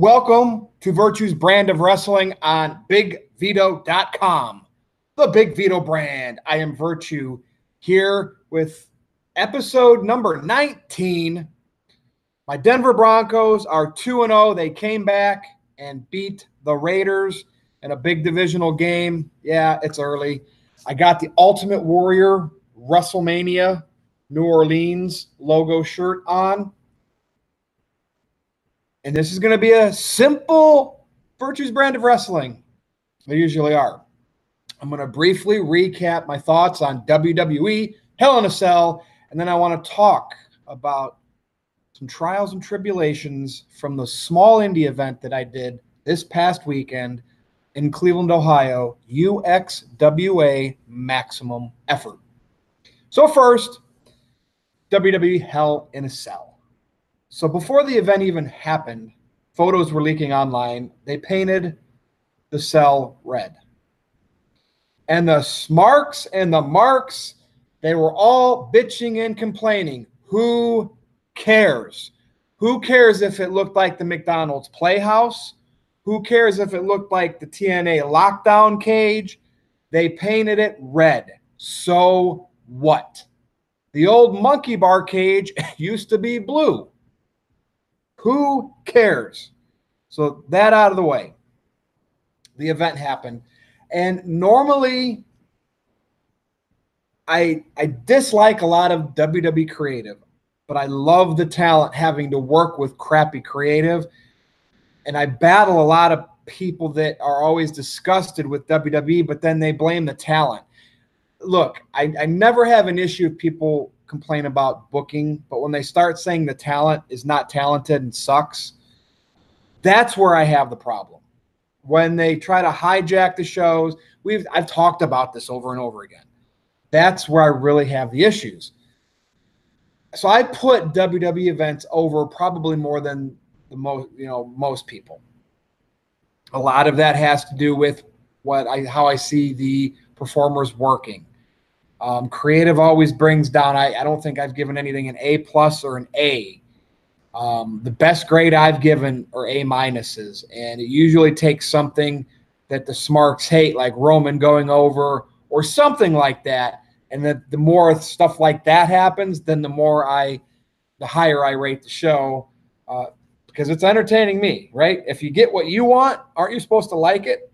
Welcome to Virtue's brand of wrestling on BigVito.com. The Big Vito brand. I am Virtue here with episode number 19. My Denver Broncos are 2 0. They came back and beat the Raiders in a big divisional game. Yeah, it's early. I got the Ultimate Warrior WrestleMania New Orleans logo shirt on. And this is going to be a simple Virtues brand of wrestling. They usually are. I'm going to briefly recap my thoughts on WWE, Hell in a Cell, and then I want to talk about some trials and tribulations from the small indie event that I did this past weekend in Cleveland, Ohio, UXWA Maximum Effort. So, first, WWE Hell in a Cell. So before the event even happened, photos were leaking online. They painted the cell red. And the smarks and the marks, they were all bitching and complaining. Who cares? Who cares if it looked like the McDonald's Playhouse? Who cares if it looked like the TNA lockdown cage? They painted it red. So what? The old monkey bar cage used to be blue. Who cares? So that out of the way. The event happened. And normally I I dislike a lot of WWE creative, but I love the talent having to work with crappy creative. And I battle a lot of people that are always disgusted with WWE, but then they blame the talent. Look, I, I never have an issue with people complain about booking, but when they start saying the talent is not talented and sucks, that's where I have the problem. When they try to hijack the shows, we've I've talked about this over and over again. That's where I really have the issues. So I put WWE events over probably more than the most, you know, most people. A lot of that has to do with what I how I see the performers working. Um, creative always brings down. I, I don't think I've given anything an A plus or an A. Um, the best grade I've given are A minuses, and it usually takes something that the smarks hate, like Roman going over or something like that. And that the more stuff like that happens, then the more I, the higher I rate the show, uh, because it's entertaining me, right? If you get what you want, aren't you supposed to like it?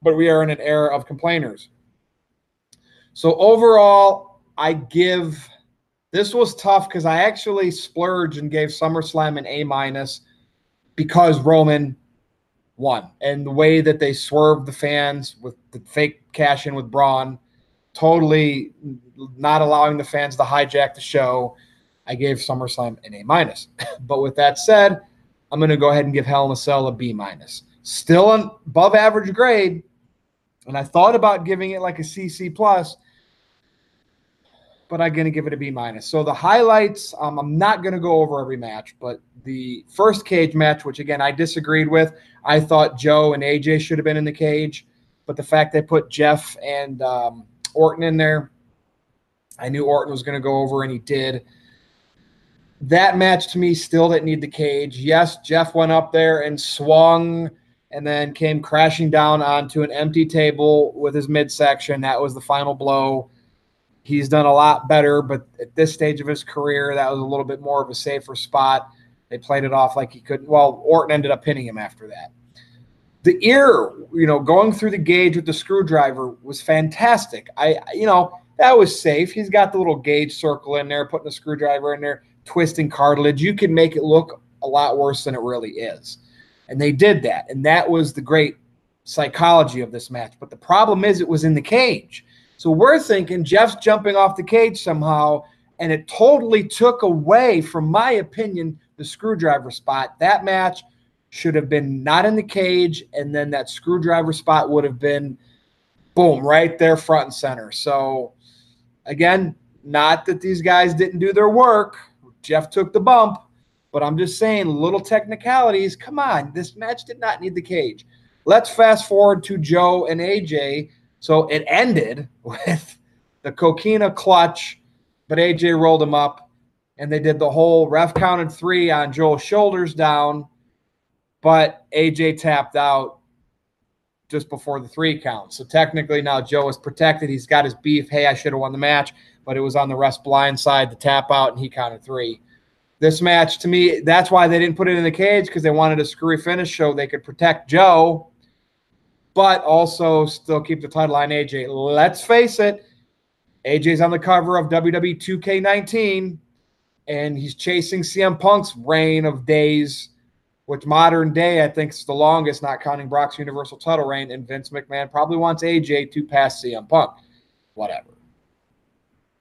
But we are in an era of complainers. So overall, I give this was tough because I actually splurged and gave SummerSlam an A minus because Roman won and the way that they swerved the fans with the fake cash in with Braun, totally not allowing the fans to hijack the show. I gave SummerSlam an A minus. but with that said, I'm going to go ahead and give Hell in a Cell a B minus. Still an above average grade, and I thought about giving it like a CC plus, but I'm going to give it a B minus. So the highlights, um, I'm not going to go over every match, but the first cage match, which again I disagreed with, I thought Joe and AJ should have been in the cage, but the fact they put Jeff and um, Orton in there, I knew Orton was going to go over, and he did. That match to me still didn't need the cage. Yes, Jeff went up there and swung and then came crashing down onto an empty table with his midsection. That was the final blow. He's done a lot better, but at this stage of his career, that was a little bit more of a safer spot. They played it off like he couldn't. Well, Orton ended up pinning him after that. The ear, you know, going through the gauge with the screwdriver was fantastic. I, you know, that was safe. He's got the little gauge circle in there, putting the screwdriver in there, twisting cartilage. You can make it look a lot worse than it really is. And they did that. And that was the great psychology of this match. But the problem is it was in the cage. So we're thinking Jeff's jumping off the cage somehow. And it totally took away, from my opinion, the screwdriver spot. That match should have been not in the cage. And then that screwdriver spot would have been boom, right there, front and center. So again, not that these guys didn't do their work. Jeff took the bump, but I'm just saying, little technicalities. Come on, this match did not need the cage. Let's fast forward to Joe and AJ. So it ended with the coquina clutch, but AJ rolled him up, and they did the whole ref counted three on Joe's shoulders down. but AJ tapped out just before the three count. So technically now Joe is protected. He's got his beef. Hey, I should have won the match, but it was on the rest blind side, the tap out, and he counted three. This match, to me, that's why they didn't put it in the cage because they wanted a screwy finish so they could protect Joe, but also still keep the title on AJ. Let's face it, AJ's on the cover of WWE 2K19, and he's chasing CM Punk's reign of days which modern day I think is the longest, not counting Brock's Universal title reign. And Vince McMahon probably wants AJ to pass CM Punk. Whatever.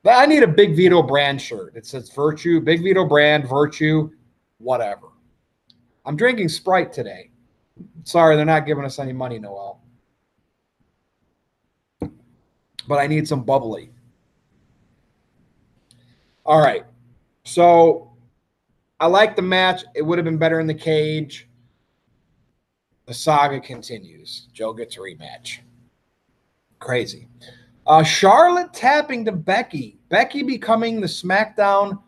I need a Big Vito brand shirt. It says Virtue, Big Vito brand, Virtue, whatever. I'm drinking Sprite today. Sorry, they're not giving us any money, Noel. But I need some bubbly. All right. So I like the match. It would have been better in the cage. The saga continues. Joe gets a rematch. Crazy. Uh, Charlotte tapping to Becky. Becky becoming the SmackDown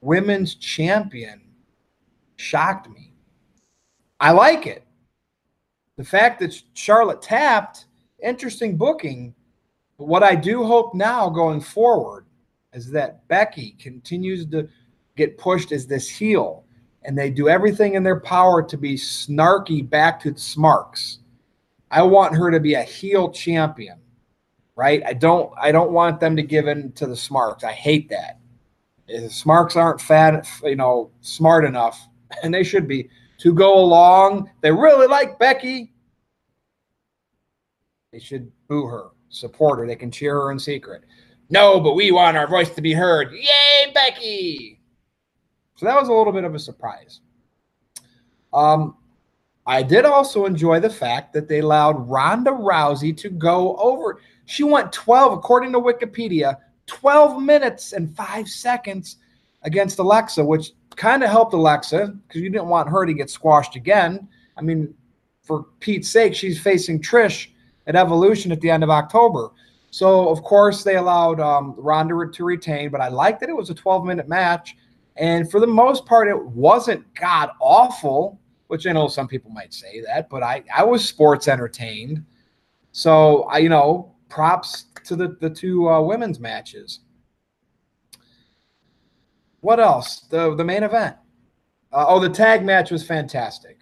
Women's Champion shocked me. I like it. The fact that Charlotte tapped, interesting booking. But what I do hope now going forward is that Becky continues to get pushed as this heel, and they do everything in their power to be snarky back to the Smarks. I want her to be a heel champion, right? I don't. I don't want them to give in to the Smarks. I hate that. If the Smarks aren't fat, you know, smart enough, and they should be to go along. They really like Becky. They should boo her, support her. They can cheer her in secret. No, but we want our voice to be heard. Yay, Becky! So that was a little bit of a surprise. Um, I did also enjoy the fact that they allowed Ronda Rousey to go over. She went 12, according to Wikipedia, 12 minutes and five seconds against Alexa, which kind of helped Alexa because you didn't want her to get squashed again. I mean, for Pete's sake, she's facing Trish at Evolution at the end of October. So, of course, they allowed um, Ronda to retain, but I liked that it was a 12 minute match. And for the most part, it wasn't god awful, which I know some people might say that, but I, I was sports entertained. So I, you know, props to the, the two uh, women's matches. What else? The the main event. Uh, oh, the tag match was fantastic.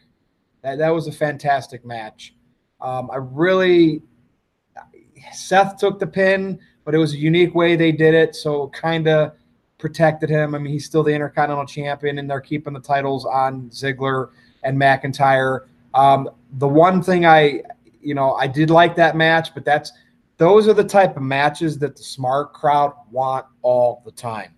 That, that was a fantastic match. Um, I really, Seth took the pin, but it was a unique way they did it. So kind of protected him. I mean, he's still the Intercontinental Champion, and they're keeping the titles on Ziggler and McIntyre. Um, the one thing I, you know, I did like that match, but that's those are the type of matches that the smart crowd want all the time.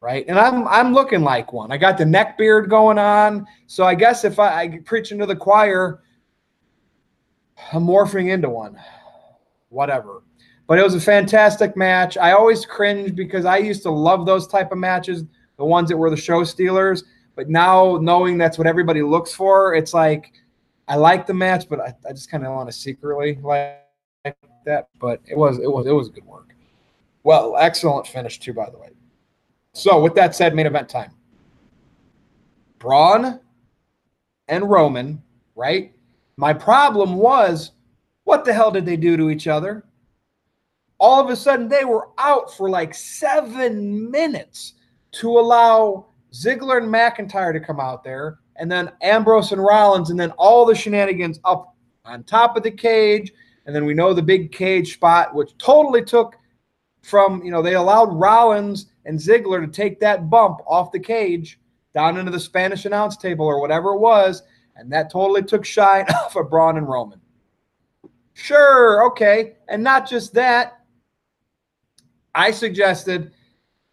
Right. And I'm I'm looking like one. I got the neck beard going on. So I guess if I, I preach into the choir, I'm morphing into one. Whatever. But it was a fantastic match. I always cringe because I used to love those type of matches, the ones that were the show stealers. But now knowing that's what everybody looks for, it's like I like the match, but I, I just kind of want to secretly like that. But it was it was it was good work. Well, excellent finish too, by the way. So with that said, main event time. Braun and Roman, right? My problem was, what the hell did they do to each other? all of a sudden they were out for like seven minutes to allow Ziggler and McIntyre to come out there, and then Ambrose and Rollins, and then all the shenanigans up on top of the cage. And then we know the big cage spot, which totally took from, you know, they allowed Rollins and Ziggler to take that bump off the cage down into the Spanish announce table or whatever it was. And that totally took shine off of Braun and Roman. Sure, okay. And not just that, I suggested,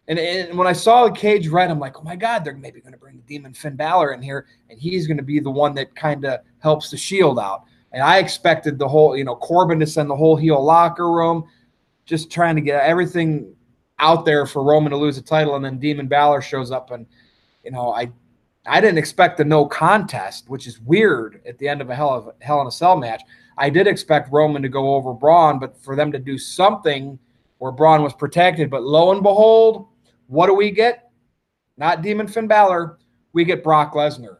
and, and when I saw the cage red, I'm like, oh my God, they're maybe going to bring the demon Finn Balor in here, and he's going to be the one that kind of helps the shield out. And I expected the whole, you know, Corbin to send the whole heel locker room, just trying to get everything out there for Roman to lose the title, and then Demon Balor shows up, and you know, I I didn't expect the no contest, which is weird at the end of a Hell of Hell in a Cell match. I did expect Roman to go over Braun, but for them to do something where Braun was protected. But lo and behold, what do we get? Not Demon Finn Balor. We get Brock Lesnar.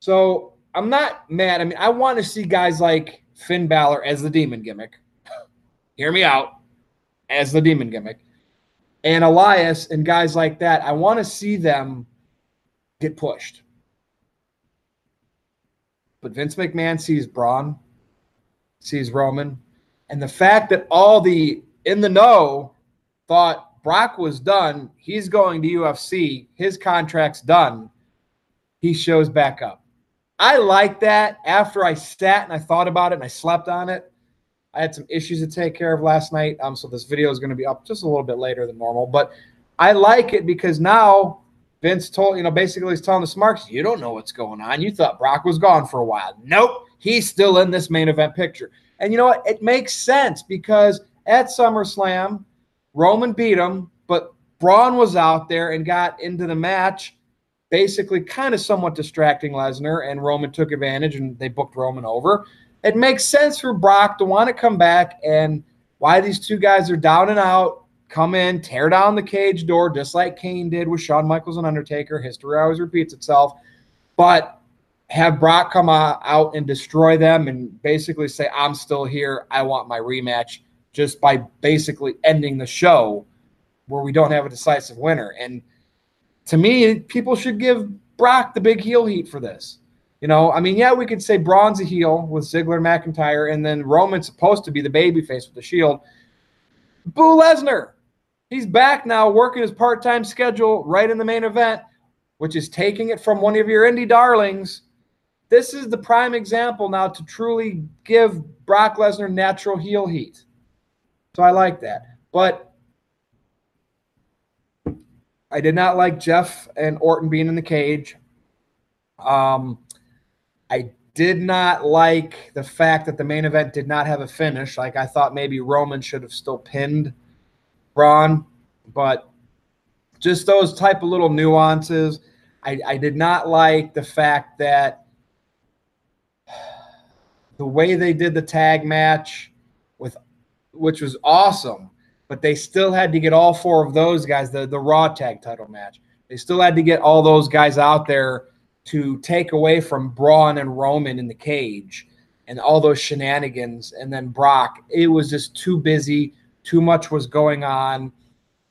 So I'm not mad. I mean, I want to see guys like Finn Balor as the demon gimmick. Hear me out. As the demon gimmick. And Elias and guys like that. I want to see them get pushed. But Vince McMahon sees Braun, sees Roman, and the fact that all the in the know thought Brock was done, he's going to UFC, his contract's done. He shows back up. I like that. After I sat and I thought about it and I slept on it, I had some issues to take care of last night. Um, so this video is going to be up just a little bit later than normal. But I like it because now Vince told, you know, basically he's telling the Smarks, you don't know what's going on. You thought Brock was gone for a while. Nope, he's still in this main event picture. And you know what? It makes sense because at SummerSlam, Roman beat him, but Braun was out there and got into the match, basically kind of somewhat distracting Lesnar, and Roman took advantage and they booked Roman over. It makes sense for Brock to want to come back and why these two guys are down and out, come in, tear down the cage door, just like Kane did with Shawn Michaels and Undertaker. History always repeats itself. But have Brock come out and destroy them and basically say, I'm still here. I want my rematch just by basically ending the show where we don't have a decisive winner. And to me, people should give Brock the big heel heat for this. You know, I mean, yeah, we could say Braun's a heel with Ziggler and McIntyre, and then Roman's supposed to be the babyface with the Shield. Boo Lesnar. He's back now working his part time schedule right in the main event, which is taking it from one of your indie darlings this is the prime example now to truly give Brock Lesnar natural heel heat. So I like that. But I did not like Jeff and Orton being in the cage. Um, I did not like the fact that the main event did not have a finish. Like I thought maybe Roman should have still pinned Braun, but just those type of little nuances. I, I did not like the fact that the way they did the tag match with which was awesome, but they still had to get all four of those guys, the, the Raw tag title match. They still had to get all those guys out there to take away from Braun and Roman in the cage and all those shenanigans. And then Brock, it was just too busy, too much was going on.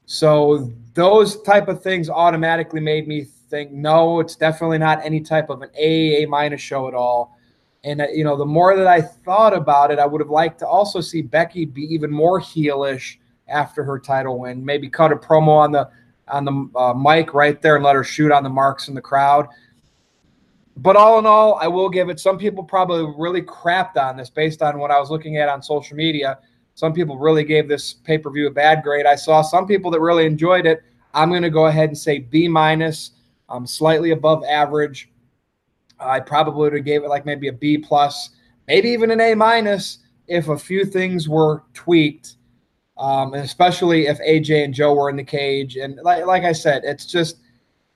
So those type of things automatically made me think, no, it's definitely not any type of an A, A minus show at all. And uh, you know, the more that I thought about it, I would have liked to also see Becky be even more heelish after her title win. Maybe cut a promo on the on the uh, mic right there and let her shoot on the marks in the crowd. But all in all, I will give it. Some people probably really crapped on this based on what I was looking at on social media. Some people really gave this pay per view a bad grade. I saw some people that really enjoyed it. I'm going to go ahead and say B minus, um, slightly above average. I probably would have gave it like maybe a B plus, maybe even an A minus if a few things were tweaked, um, and especially if AJ and Joe were in the cage. And like, like I said, it's just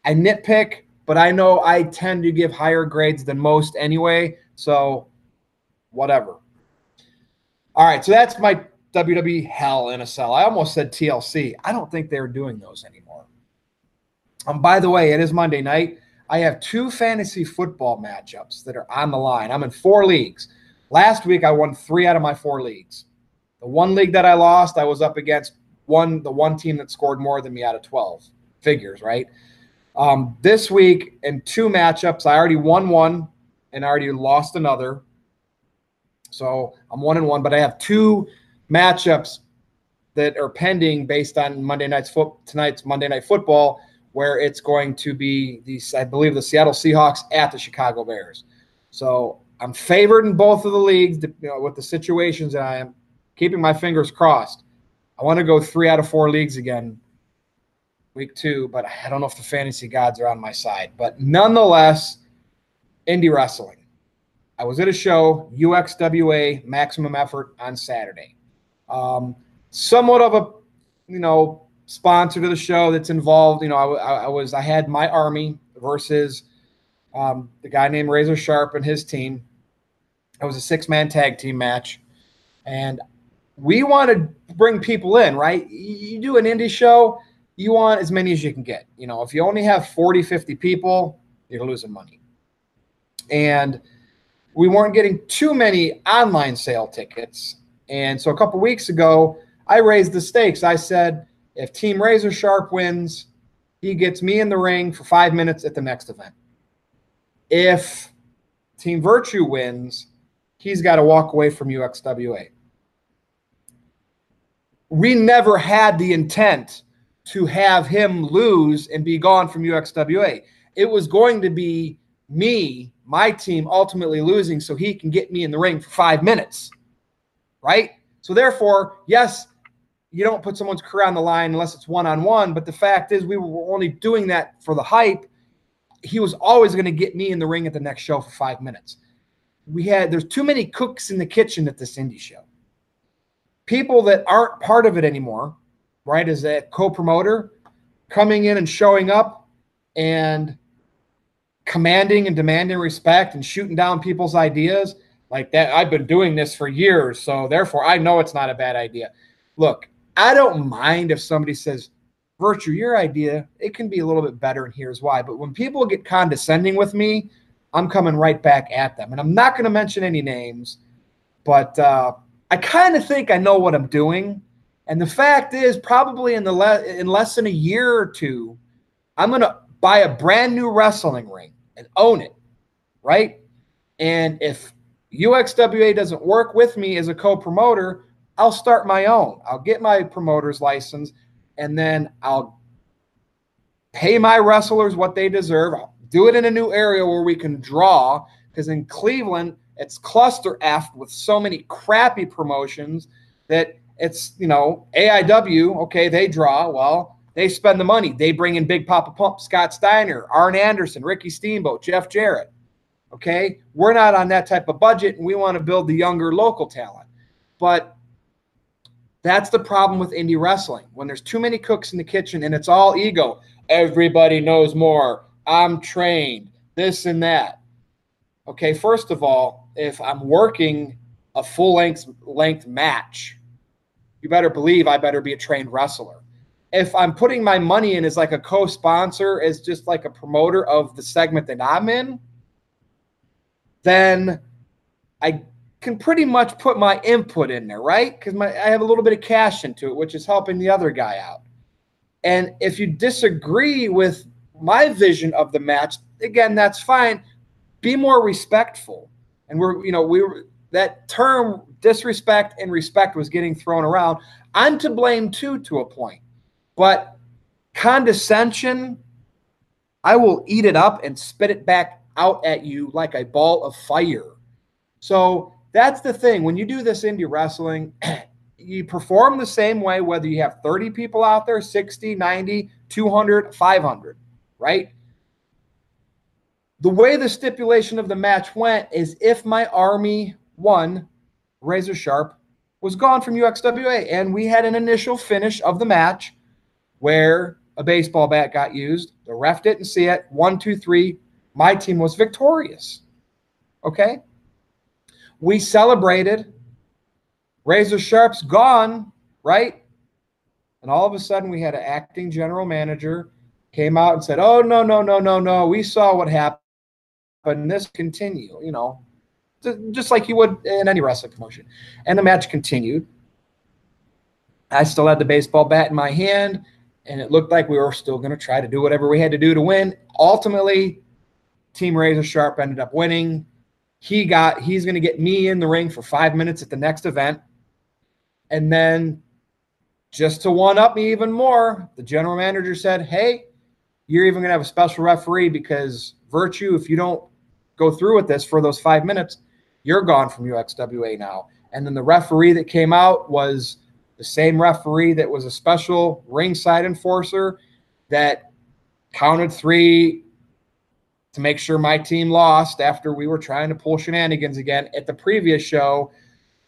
I nitpick, but I know I tend to give higher grades than most anyway. So whatever. All right, so that's my WWE Hell in a Cell. I almost said TLC. I don't think they're doing those anymore. Um, by the way, it is Monday night. I have two fantasy football matchups that are on the line. I'm in four leagues. Last week I won three out of my four leagues. The one league that I lost, I was up against one the one team that scored more than me out of 12 figures, right? Um, this week in two matchups, I already won one and I already lost another. So I'm one and one, but I have two matchups that are pending based on Monday night's foot tonight's Monday night football where it's going to be the I believe the Seattle Seahawks at the Chicago Bears. So I'm favored in both of the leagues you know, with the situations that I am keeping my fingers crossed. I want to go three out of four leagues again week two, but I don't know if the fantasy gods are on my side. But nonetheless, indie wrestling. I was at a show, UXWA Maximum Effort on Saturday. Um, somewhat of a, you know, sponsor to the show that's involved. You know, I, I was I had my army versus um, the guy named Razor Sharp and his team. It was a six man tag team match, and we want to bring people in. Right? You do an indie show, you want as many as you can get. You know, if you only have 40, 50 people, you're losing money. and we weren't getting too many online sale tickets. And so a couple weeks ago, I raised the stakes. I said, if Team Razor Sharp wins, he gets me in the ring for five minutes at the next event. If Team Virtue wins, he's got to walk away from UXWA. We never had the intent to have him lose and be gone from UXWA. It was going to be me, my team, ultimately losing so he can get me in the ring for five minutes. Right? So, therefore, yes, you don't put someone's career on the line unless it's one on one. But the fact is, we were only doing that for the hype. He was always going to get me in the ring at the next show for five minutes. We had, there's too many cooks in the kitchen at this indie show. People that aren't part of it anymore, right, as a co promoter coming in and showing up and commanding and demanding respect and shooting down people's ideas like that. I've been doing this for years, so therefore I know it's not a bad idea. Look, I don't mind if somebody says, Virtue, your idea, it can be a little bit better, and here's why. But when people get condescending with me, I'm coming right back at them. And I'm not going to mention any names, but uh, I kind of think I know what I'm doing. And the fact is, probably in the le- in less than a year or two, I'm to buy a brand new wrestling ring and own it, right? And if UXWA doesn't work with me as a co-promoter, I'll start my own. I'll get my promoter's license and then I'll pay my wrestlers what they deserve. I'll do it in a new area where we can draw because in Cleveland, it's cluster F with so many crappy promotions that it's, you know, AIW, okay, they draw. Well, they spend the money. They bring in Big Papa Pump, Scott Steiner, Arn Anderson, Ricky Steamboat, Jeff Jarrett. Okay. We're not on that type of budget and we want to build the younger local talent. But that's the problem with indie wrestling. When there's too many cooks in the kitchen and it's all ego, everybody knows more. I'm trained, this and that. Okay, first of all, if I'm working a full length length match, you better believe I better be a trained wrestler. If I'm putting my money in as like a co-sponsor, as just like a promoter of the segment that I'm in, then I can pretty much put my input in there, right? Because I have a little bit of cash into it, which is helping the other guy out. And if you disagree with my vision of the match, again, that's fine. Be more respectful. And we're, you know, we were that term disrespect and respect was getting thrown around. I'm to blame too, to a point. But condescension, I will eat it up and spit it back out at you like a ball of fire. So that's the thing. When you do this indie wrestling, you perform the same way whether you have 30 people out there, 60, 90, 200, 500, right? The way the stipulation of the match went is if my army won, Razor Sharp was gone from UXWA. And we had an initial finish of the match where a baseball bat got used. The ref didn't see it. One, two, three. My team was victorious. Okay. We celebrated. Razor Sharp's gone, right? And all of a sudden, we had an acting general manager came out and said, "Oh no, no, no, no, no! We saw what happened. And this continue, you know, just like you would in any wrestling promotion." And the match continued. I still had the baseball bat in my hand, and it looked like we were still going to try to do whatever we had to do to win. Ultimately, Team Razor Sharp ended up winning. He got he's going to get me in the ring for five minutes at the next event. And then just to one up me even more, the general manager said, Hey, you're even going to have a special referee because Virtue, if you don't go through with this for those five minutes, you're gone from UXWA now. And then the referee that came out was the same referee that was a special ringside enforcer that counted three, to make sure my team lost after we were trying to pull shenanigans again at the previous show.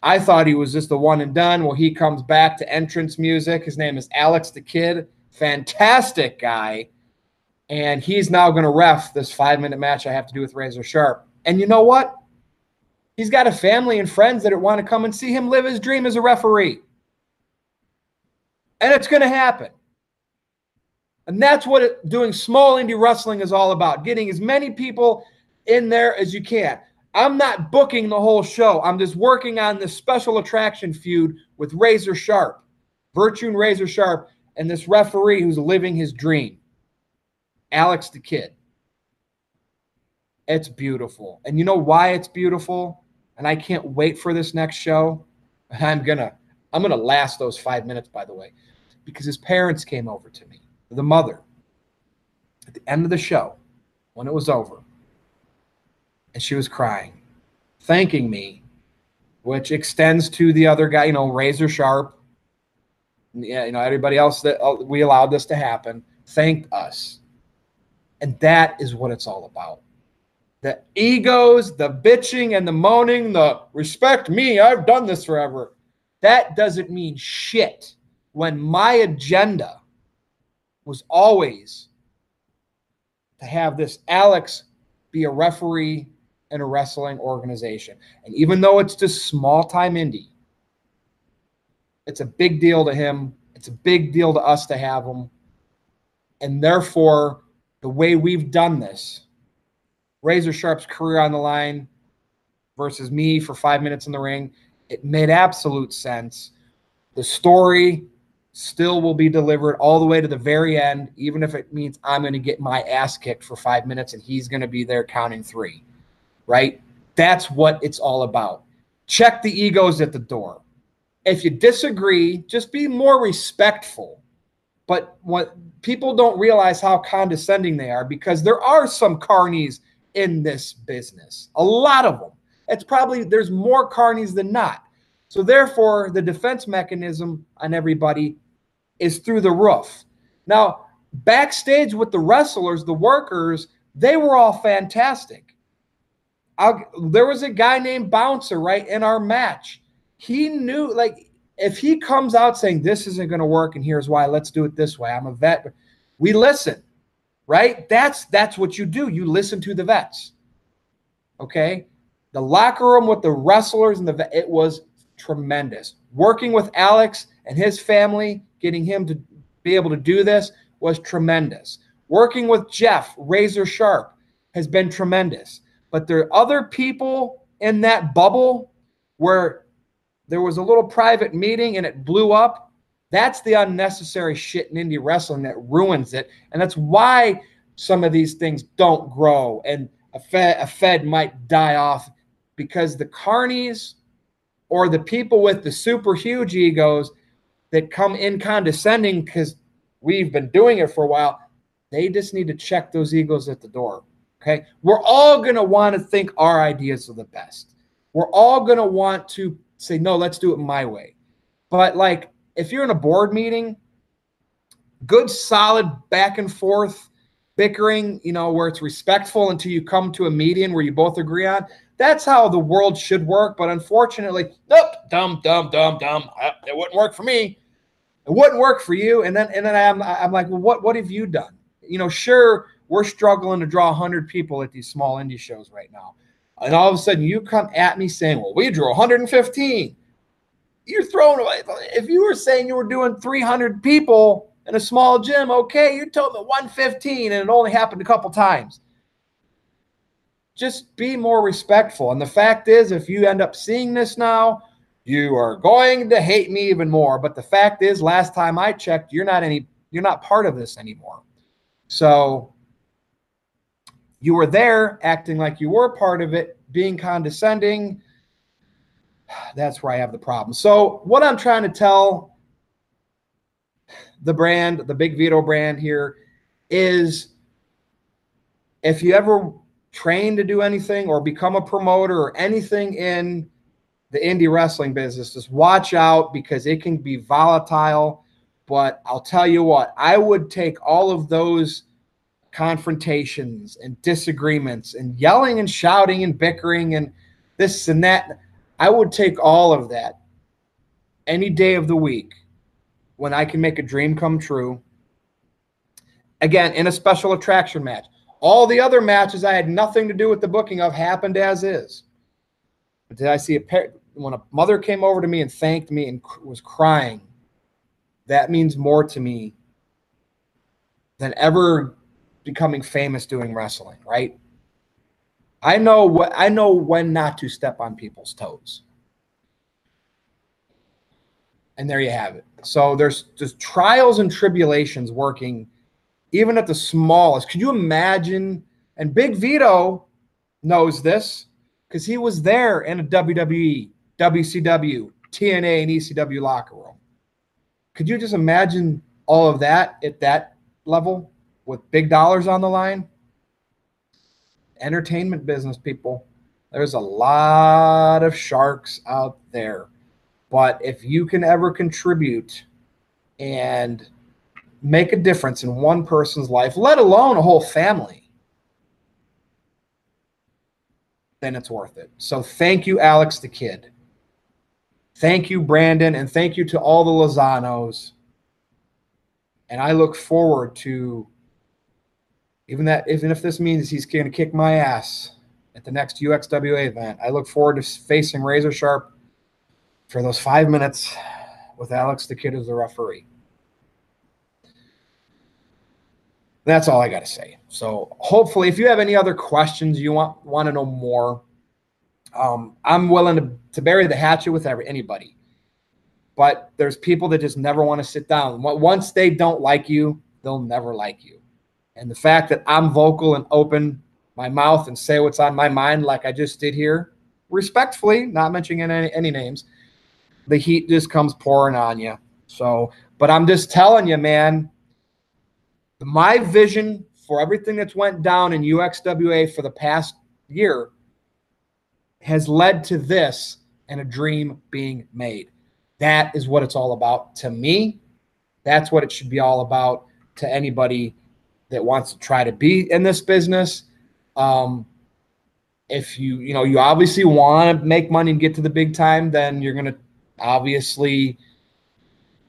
I thought he was just the one and done. Well, he comes back to entrance music. His name is Alex the Kid. Fantastic guy. And he's now going to ref this five minute match I have to do with Razor Sharp. And you know what? He's got a family and friends that want to come and see him live his dream as a referee. And it's going to happen. And that's what it, doing small indie wrestling is all about getting as many people in there as you can. I'm not booking the whole show. I'm just working on this special attraction feud with Razor Sharp, Virtue and Razor Sharp, and this referee who's living his dream, Alex the Kid. It's beautiful. And you know why it's beautiful? And I can't wait for this next show. I'm gonna I'm gonna last those five minutes, by the way, because his parents came over to me, the mother, at the end of the show, when it was over, and she was crying, thanking me, which extends to the other guy, you know, razor sharp. Yeah, you know, everybody else that uh, we allowed this to happen thanked us. And that is what it's all about the egos, the bitching and the moaning, the respect me, I've done this forever. That doesn't mean shit when my agenda was always to have this Alex be a referee in a wrestling organization. And even though it's just small time indie, it's a big deal to him. It's a big deal to us to have him. And therefore, the way we've done this Razor Sharp's career on the line versus me for five minutes in the ring. It made absolute sense. The story still will be delivered all the way to the very end, even if it means I'm going to get my ass kicked for five minutes and he's going to be there counting three, right? That's what it's all about. Check the egos at the door. If you disagree, just be more respectful. But what people don't realize how condescending they are because there are some carnies in this business. A lot of them. It's probably there's more carnies than not. So therefore, the defense mechanism on everybody is through the roof. Now, backstage with the wrestlers, the workers, they were all fantastic. I'll, there was a guy named Bouncer right in our match. He knew like if he comes out saying this isn't going to work and here's why, let's do it this way. I'm a vet. We listen right? That's that's what you do. You listen to the vets. Okay? The locker room with the wrestlers and the it was tremendous. Working with Alex and his family, getting him to be able to do this was tremendous. Working with Jeff Razor Sharp has been tremendous. But there are other people in that bubble where there was a little private meeting and it blew up that's the unnecessary shit in indie wrestling that ruins it. And that's why some of these things don't grow and a fed, a fed might die off because the carnies or the people with the super huge egos that come in condescending because we've been doing it for a while, they just need to check those egos at the door. Okay. We're all going to want to think our ideas are the best. We're all going to want to say, no, let's do it my way. But like, if you're in a board meeting, good solid back and forth bickering, you know, where it's respectful until you come to a median where you both agree on. That's how the world should work. But unfortunately, nope, dumb, dumb, dumb, dumb. It wouldn't work for me. It wouldn't work for you. And then and then I'm I'm like, well, what what have you done? You know, sure, we're struggling to draw 100 people at these small indie shows right now. And all of a sudden you come at me saying, well, we drew 115 you're throwing away. If you were saying you were doing 300 people in a small gym, okay, you told me 115 and it only happened a couple times. Just be more respectful. And the fact is, if you end up seeing this now, you are going to hate me even more. But the fact is, last time I checked, you're not any, you're not part of this anymore. So you were there acting like you were part of it, being condescending that's where I have the problem. So, what I'm trying to tell the brand, the Big Vito brand here, is if you ever train to do anything or become a promoter or anything in the indie wrestling business, just watch out because it can be volatile. But I'll tell you what, I would take all of those confrontations and disagreements and yelling and shouting and bickering and this and that I would take all of that any day of the week when I can make a dream come true. Again, in a special attraction match. All the other matches I had nothing to do with the booking of happened as is. But did I see a pair when a mother came over to me and thanked me and was crying? That means more to me than ever becoming famous doing wrestling, right? I know what I know when not to step on people's toes. And there you have it. So there's just trials and tribulations working even at the smallest. Could you imagine? And Big Vito knows this because he was there in a WWE, WCW, TNA, and ECW locker room. Could you just imagine all of that at that level with big dollars on the line? Entertainment business, people. There's a lot of sharks out there. But if you can ever contribute and make a difference in one person's life, let alone a whole family, then it's worth it. So thank you, Alex the Kid. Thank you, Brandon, and thank you to all the Lozanos. And I look forward to even that, even if this means he's going to kick my ass at the next UXWA event. I look forward to facing Razor Sharp for those five minutes with Alex the Kid as the referee. That's all I got to say. So hopefully, if you have any other questions, you want want to know more, um, I'm willing to, to bury the hatchet with every anybody. But there's people that just never want to sit down. Once they don't like you, they'll never like you. And the fact that I'm vocal and open my mouth and say what's on my mind, like I just did here, respectfully, not mentioning any, any names, the heat just comes pouring on you. So, but I'm just telling you, man, my vision for everything that's went down in UXWA for the past year has led to this and a dream being made. That is what it's all about to me. That's what it should be all about to anybody that wants to try to be in this business. Um, if you, you know, you obviously want to make money and get to the big time, then you're to obviously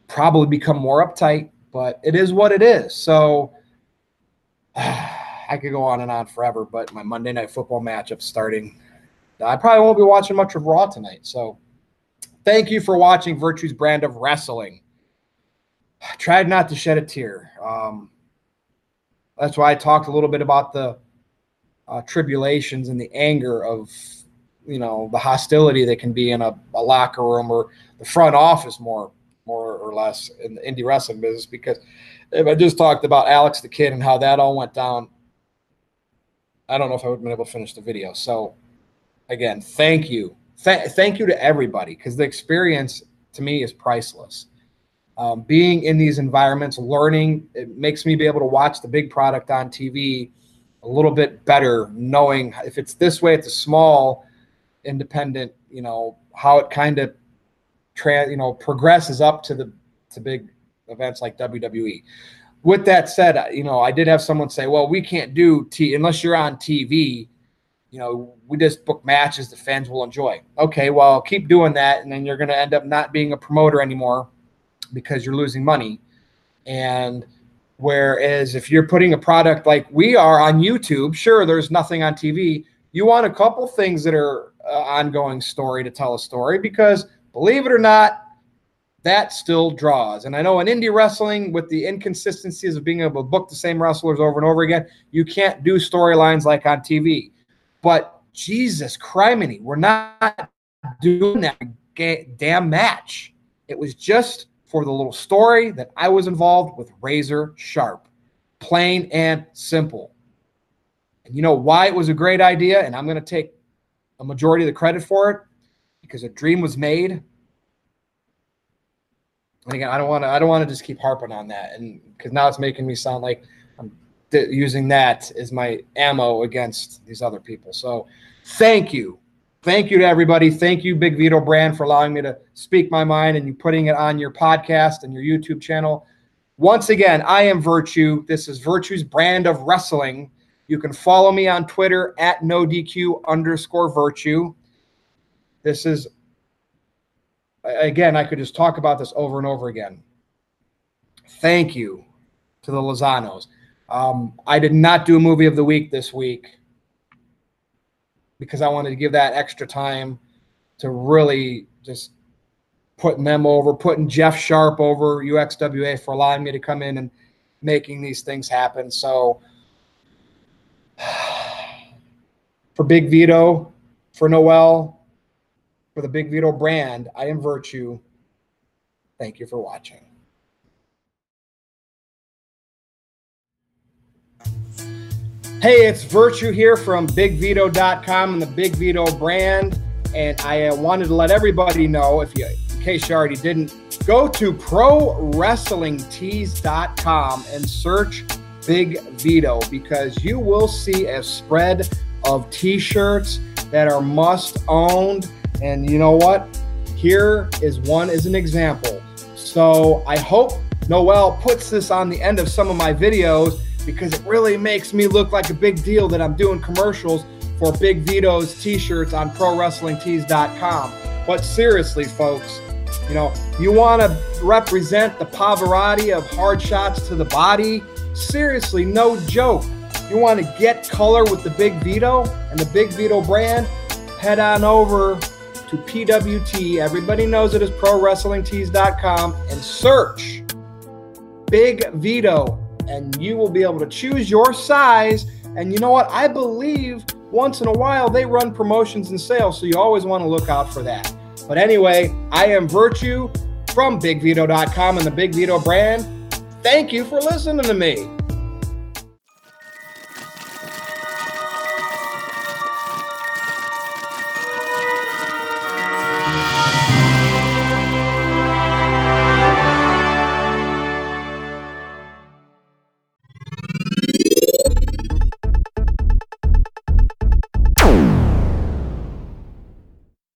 probably become more uptight but it is what it is. So I could go on and on forever, but my Monday night football matchup starting. I probably won't be watching much of Raw tonight. So thank you for watching Virtue's brand of wrestling. I tried not to shed a tear. Um, that's why I talked a little bit about the uh, tribulations and the anger of, you know, the hostility that can be in a, a locker room or the front office more more or less in the indie wrestling business because if I just talked about Alex the Kid and how that all went down, I don't know if I would have been able to finish the video. So, again, thank you. Th- thank you to everybody because the experience to me is priceless. Um, being in these environments, learning, it makes me be able to watch the big product on TV a little bit better, knowing if it's this way, it's a small, independent, you know, how it kind of you know progresses up to the to big events like WWE. With that said, you know, I did have someone say, "Well, we can't do T unless you're on TV." You know, we just book matches the fans will enjoy. Okay, well, keep doing that, and then you're going to end up not being a promoter anymore because you're losing money. And whereas if you're putting a product like we are on YouTube, sure, there's nothing on TV. You want a couple things that are uh, ongoing story to tell a story because believe it or not, that still draws. And I know in indie wrestling, with the inconsistencies of being able to book the same wrestlers over and over again, you can't do storylines like on TV. But Jesus criminy, we're not doing that damn match. It was just for the little story that I was involved with Razor Sharp. Plain and simple. And you know why it was a great idea? And I'm going to take a majority of the credit for it because a dream was made. And again, I don't want to. I don't want to just keep harping on that, and because now it's making me sound like I'm using that as my ammo against these other people. So, thank you, thank you to everybody. Thank you, Big Vito Brand, for allowing me to speak my mind and you putting it on your podcast and your YouTube channel. Once again, I am Virtue. This is Virtue's brand of wrestling. You can follow me on Twitter at no DQ underscore virtue. This is, again, I could just talk about this over and over again. Thank you to the Lozanos. Um, I did not do a movie of the week this week because I wanted to give that extra time to really just putting them over, putting Jeff Sharp over UXWA for allowing me to come in and making these things happen. So For Big Vito, for Noel, for the Big Vito brand, I am Virtue. Thank you for watching. Hey, it's Virtue here from BigVito.com and the Big Vito brand. And I uh, wanted to let everybody know, if you, in case you already didn't, go to ProWrestlingTees.com and search Big Vito because you will see a spread of t-shirts that are must owned. And you know what? Here is one as an example. So I hope Noel puts this on the end of some of my videos because it really makes me look like a big deal that I'm doing commercials for Big Vito's t-shirts on ProWrestlingTees.com. But seriously, folks, you know, you want to represent the Pavarotti of hard shots to the body. Seriously, no joke. You want to get color with the Big Vito and the Big Vito brand? Head on over to PWT. Everybody knows it as ProWrestlingTees.com and search Big Vito and you will be able to choose your size. And you know what? I believe once in a while they run promotions and sales, so you always want to look out for that. But anyway, I am Virtue from BigVito.com and the Big Vito brand. Thank you for listening to me.